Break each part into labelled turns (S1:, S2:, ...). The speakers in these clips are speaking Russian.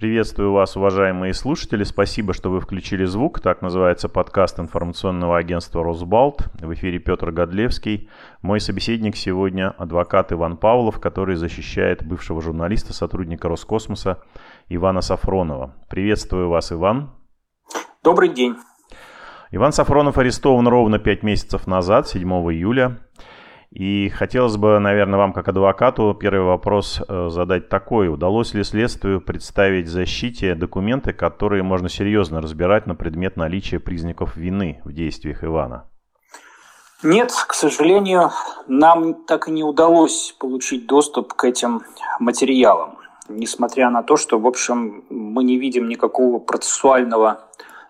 S1: Приветствую вас, уважаемые слушатели. Спасибо, что вы включили звук. Так называется подкаст информационного агентства «Росбалт». В эфире Петр Годлевский. Мой собеседник сегодня адвокат Иван Павлов, который защищает бывшего журналиста, сотрудника Роскосмоса Ивана Сафронова. Приветствую вас, Иван.
S2: Добрый день.
S1: Иван Сафронов арестован ровно 5 месяцев назад, 7 июля. И хотелось бы, наверное, вам как адвокату первый вопрос э, задать такой. Удалось ли следствию представить защите документы, которые можно серьезно разбирать на предмет наличия признаков вины в действиях Ивана?
S2: Нет, к сожалению, нам так и не удалось получить доступ к этим материалам, несмотря на то, что, в общем, мы не видим никакого процессуального,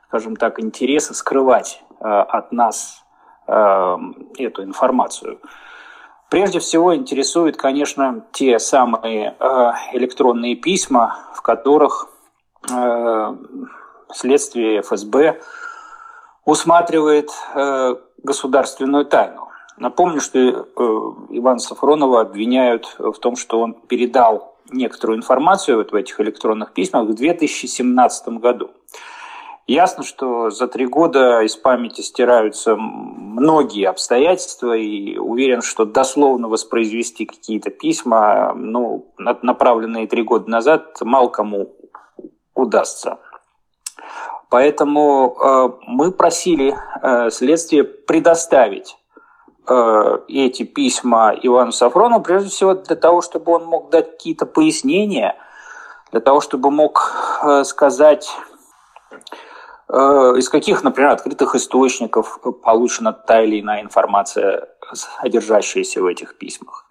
S2: скажем так, интереса скрывать э, от нас э, эту информацию. Прежде всего интересуют, конечно, те самые э, электронные письма, в которых э, следствие ФСБ усматривает э, государственную тайну. Напомню, что Ивана Сафронова обвиняют в том, что он передал некоторую информацию вот в этих электронных письмах в 2017 году. Ясно, что за три года из памяти стираются многие обстоятельства, и уверен, что дословно воспроизвести какие-то письма, ну, направленные три года назад, мало кому удастся. Поэтому э, мы просили э, следствие предоставить э, эти письма Ивану Сафрону, прежде всего для того, чтобы он мог дать какие-то пояснения, для того, чтобы мог э, сказать из каких, например, открытых источников получена та или иная информация, содержащаяся в этих письмах.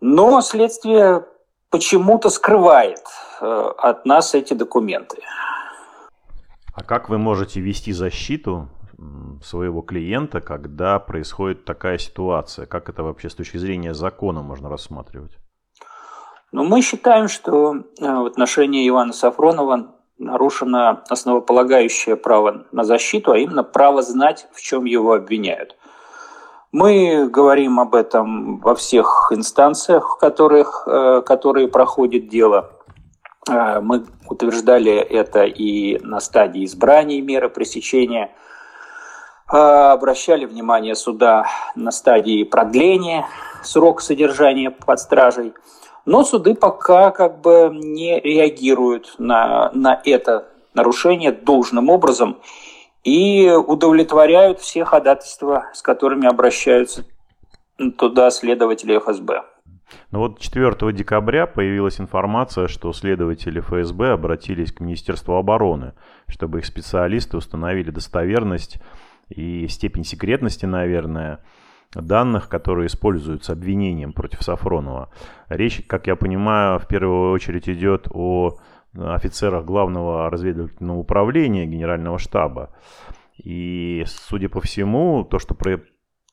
S2: Но следствие почему-то скрывает э, от нас эти документы.
S1: А как вы можете вести защиту своего клиента, когда происходит такая ситуация? Как это вообще с точки зрения закона можно рассматривать?
S2: Ну, мы считаем, что э, в отношении Ивана Сафронова нарушено основополагающее право на защиту, а именно право знать, в чем его обвиняют. Мы говорим об этом во всех инстанциях, в которых, э, которые проходит дело. Э, мы утверждали это и на стадии избрания меры пресечения. Э, обращали внимание суда на стадии продления срока содержания под стражей – но суды пока как бы не реагируют на, на это нарушение должным образом и удовлетворяют все ходатайства, с которыми обращаются туда следователи ФСБ.
S1: Ну вот 4 декабря появилась информация, что следователи ФСБ обратились к Министерству обороны, чтобы их специалисты установили достоверность и степень секретности, наверное, данных, которые используются обвинением против Сафронова. Речь, как я понимаю, в первую очередь идет о офицерах главного разведывательного управления Генерального штаба. И, судя по всему, то, что про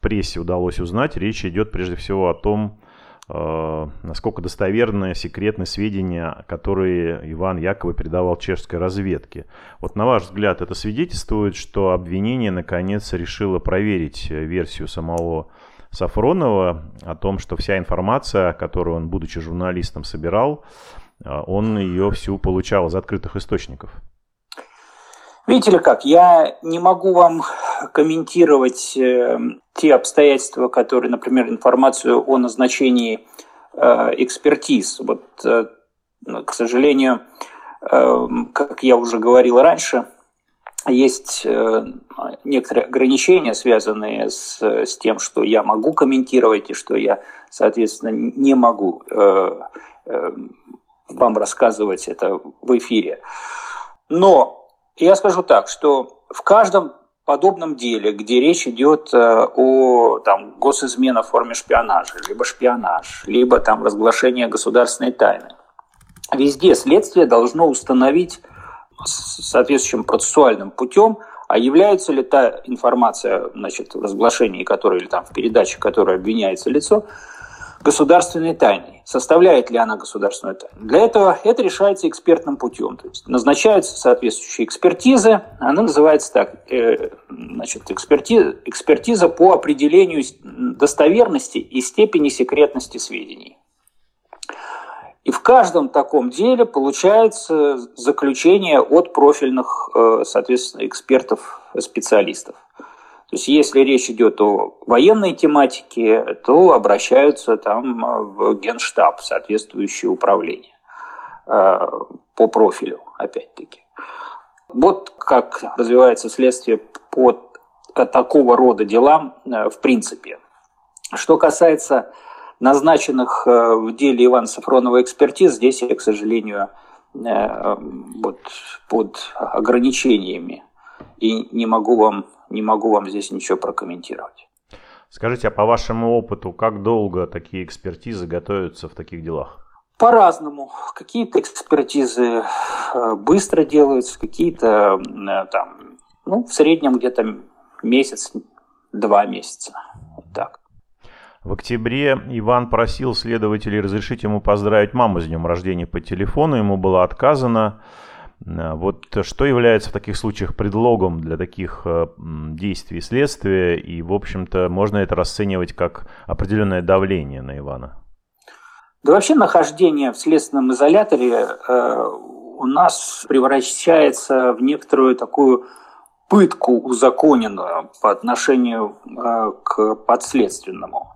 S1: прессе удалось узнать, речь идет прежде всего о том, э, насколько достоверны секретные сведения, которые Иван якобы передавал чешской разведке. Вот на ваш взгляд, это свидетельствует, что обвинение наконец решило проверить версию самого Сафронова о том, что вся информация, которую он, будучи журналистом, собирал, э, он ее всю получал из открытых источников.
S2: Видите ли как, я не могу вам комментировать э, те обстоятельства, которые, например, информацию о назначении э, экспертиз. Вот, э, к сожалению, как я уже говорил раньше, есть некоторые ограничения, связанные с, с тем, что я могу комментировать и что я, соответственно, не могу вам рассказывать это в эфире. Но я скажу так, что в каждом подобном деле, где речь идет э, о там, госизмене в форме шпионажа, либо шпионаж, либо там, разглашение государственной тайны, везде следствие должно установить соответствующим процессуальным путем, а является ли та информация значит, в разглашении, которая, или там в передаче, которой обвиняется лицо, государственной тайной. Составляет ли она государственную тайну? Для этого это решается экспертным путем. То есть назначаются соответствующие экспертизы. Она называется так, э, значит, экспертиза, экспертиза по определению достоверности и степени секретности сведений. И в каждом таком деле получается заключение от профильных, э, соответственно, экспертов, специалистов. То есть, если речь идет о военной тематике, то обращаются там в генштаб, соответствующее управление э, по профилю, опять-таки. Вот как развивается следствие по такого рода делам э, в принципе. Что касается назначенных э, в деле Ивана Сафронова экспертиз, здесь я, к сожалению, э, вот, под ограничениями и не могу вам, не могу вам здесь ничего прокомментировать.
S1: Скажите, а по вашему опыту, как долго такие экспертизы готовятся в таких делах?
S2: По-разному. Какие-то экспертизы быстро делаются, какие-то там, ну, в среднем где-то месяц, два месяца. Вот так.
S1: В октябре Иван просил следователей разрешить ему поздравить маму с днем рождения по телефону. Ему было отказано. Э, вот что является в таких случаях предлогом для таких э, действий следствия? И, в общем-то, можно это расценивать как определенное давление на Ивана?
S2: Да вообще нахождение в следственном изоляторе э, у нас превращается в некоторую такую пытку узаконенную по отношению э, к подследственному.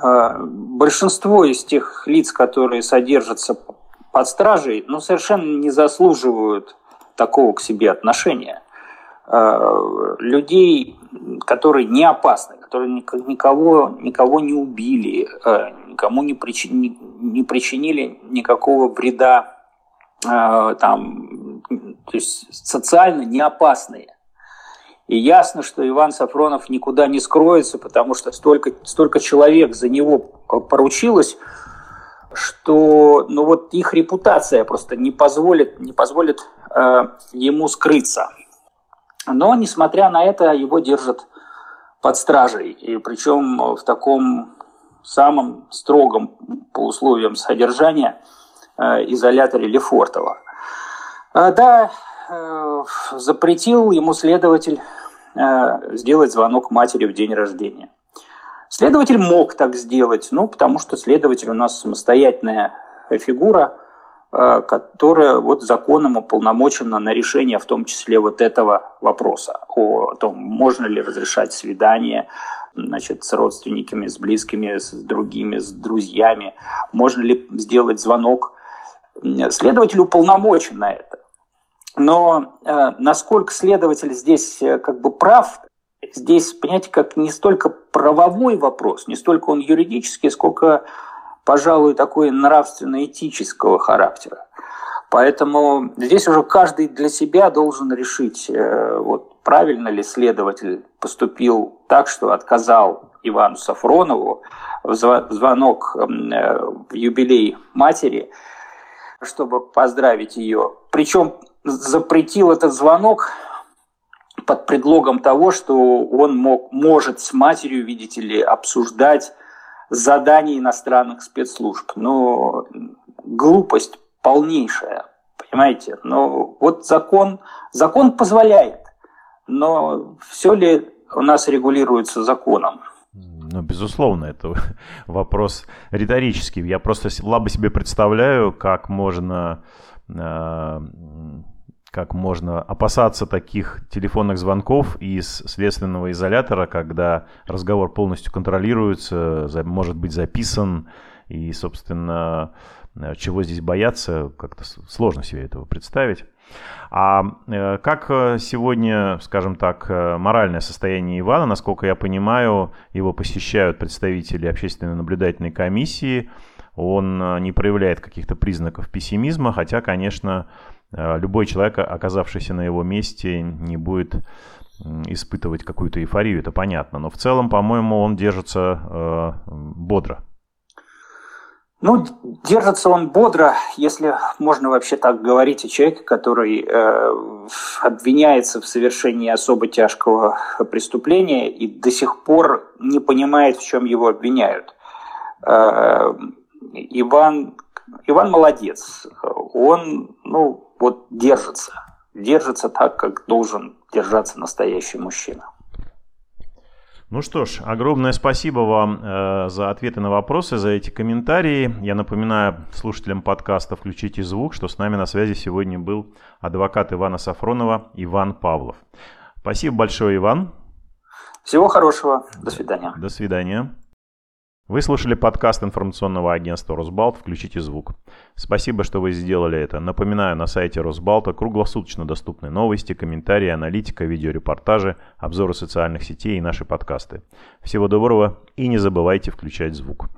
S2: Большинство из тех лиц, которые содержатся под стражей, ну, совершенно не заслуживают такого к себе отношения. Э, людей, которые не опасны, которые никого, никого не убили, никому не причинили, не причинили никакого вреда, там, то есть социально не опасные. И ясно, что Иван Сафронов никуда не скроется, потому что столько, столько человек за него поручилось, что ну вот их репутация просто не позволит, не позволит э, ему скрыться. Но, несмотря на это, его держат под стражей. И причем в таком самом строгом по условиям содержания э, изоляторе Лефортово. Э, да, э, запретил ему следователь Э, сделать звонок матери в день рождения. Следователь мог так сделать, ну, потому что следователь у нас самостоятельная фигура, э, которая вот законом уполномочена на решение в том числе вот этого вопроса о том, можно ли разрешать свидание значит, с родственниками, с близкими, с другими, с друзьями, можно ли сделать звонок. Следователь уполномочен на это. Но э, насколько следователь здесь э, как бы прав, здесь, понимаете, как не столько правовой вопрос, не столько он юридический, сколько, пожалуй, такой нравственно-этического характера. Поэтому здесь уже каждый для себя должен решить, э, вот, правильно ли следователь поступил так, что отказал Ивану Сафронову в звонок э, в юбилей матери, чтобы поздравить ее. Причем запретил этот звонок под предлогом того, что он мог, может с матерью, видите ли, обсуждать задания иностранных спецслужб. Но глупость полнейшая, понимаете? Но вот закон, закон позволяет, но все ли у нас регулируется законом?
S1: Ну, безусловно, это вопрос риторический. Я просто слабо себе представляю, как можно э, как можно опасаться таких телефонных звонков из следственного изолятора, когда разговор полностью контролируется, может быть записан, и, собственно, э, чего здесь бояться, как-то сложно себе этого представить. А э, как э, сегодня, скажем так, моральное состояние Ивана, насколько я понимаю, его посещают представители общественной наблюдательной комиссии, он не проявляет каких-то признаков пессимизма, хотя, конечно, любой человек, оказавшийся на его месте, не будет испытывать какую-то эйфорию, это понятно. Но в целом, по-моему, он держится э, бодро.
S2: Ну, держится он бодро, если можно вообще так говорить о человеке, который э, обвиняется в совершении особо тяжкого преступления и до сих пор не понимает, в чем его обвиняют. Э, Иван, Иван молодец. Он, ну, вот держится. Держится так, как должен держаться настоящий мужчина.
S1: Ну что ж, огромное спасибо вам э, за ответы на вопросы, за эти комментарии. Я напоминаю слушателям подкаста «Включите звук», что с нами на связи сегодня был адвокат Ивана Сафронова Иван Павлов. Спасибо большое, Иван.
S2: Всего хорошего. До свидания.
S1: До свидания. Вы слушали подкаст информационного агентства «Росбалт. Включите звук». Спасибо, что вы сделали это. Напоминаю, на сайте Росбалта круглосуточно доступны новости, комментарии, аналитика, видеорепортажи, обзоры социальных сетей и наши подкасты. Всего доброго и не забывайте включать звук.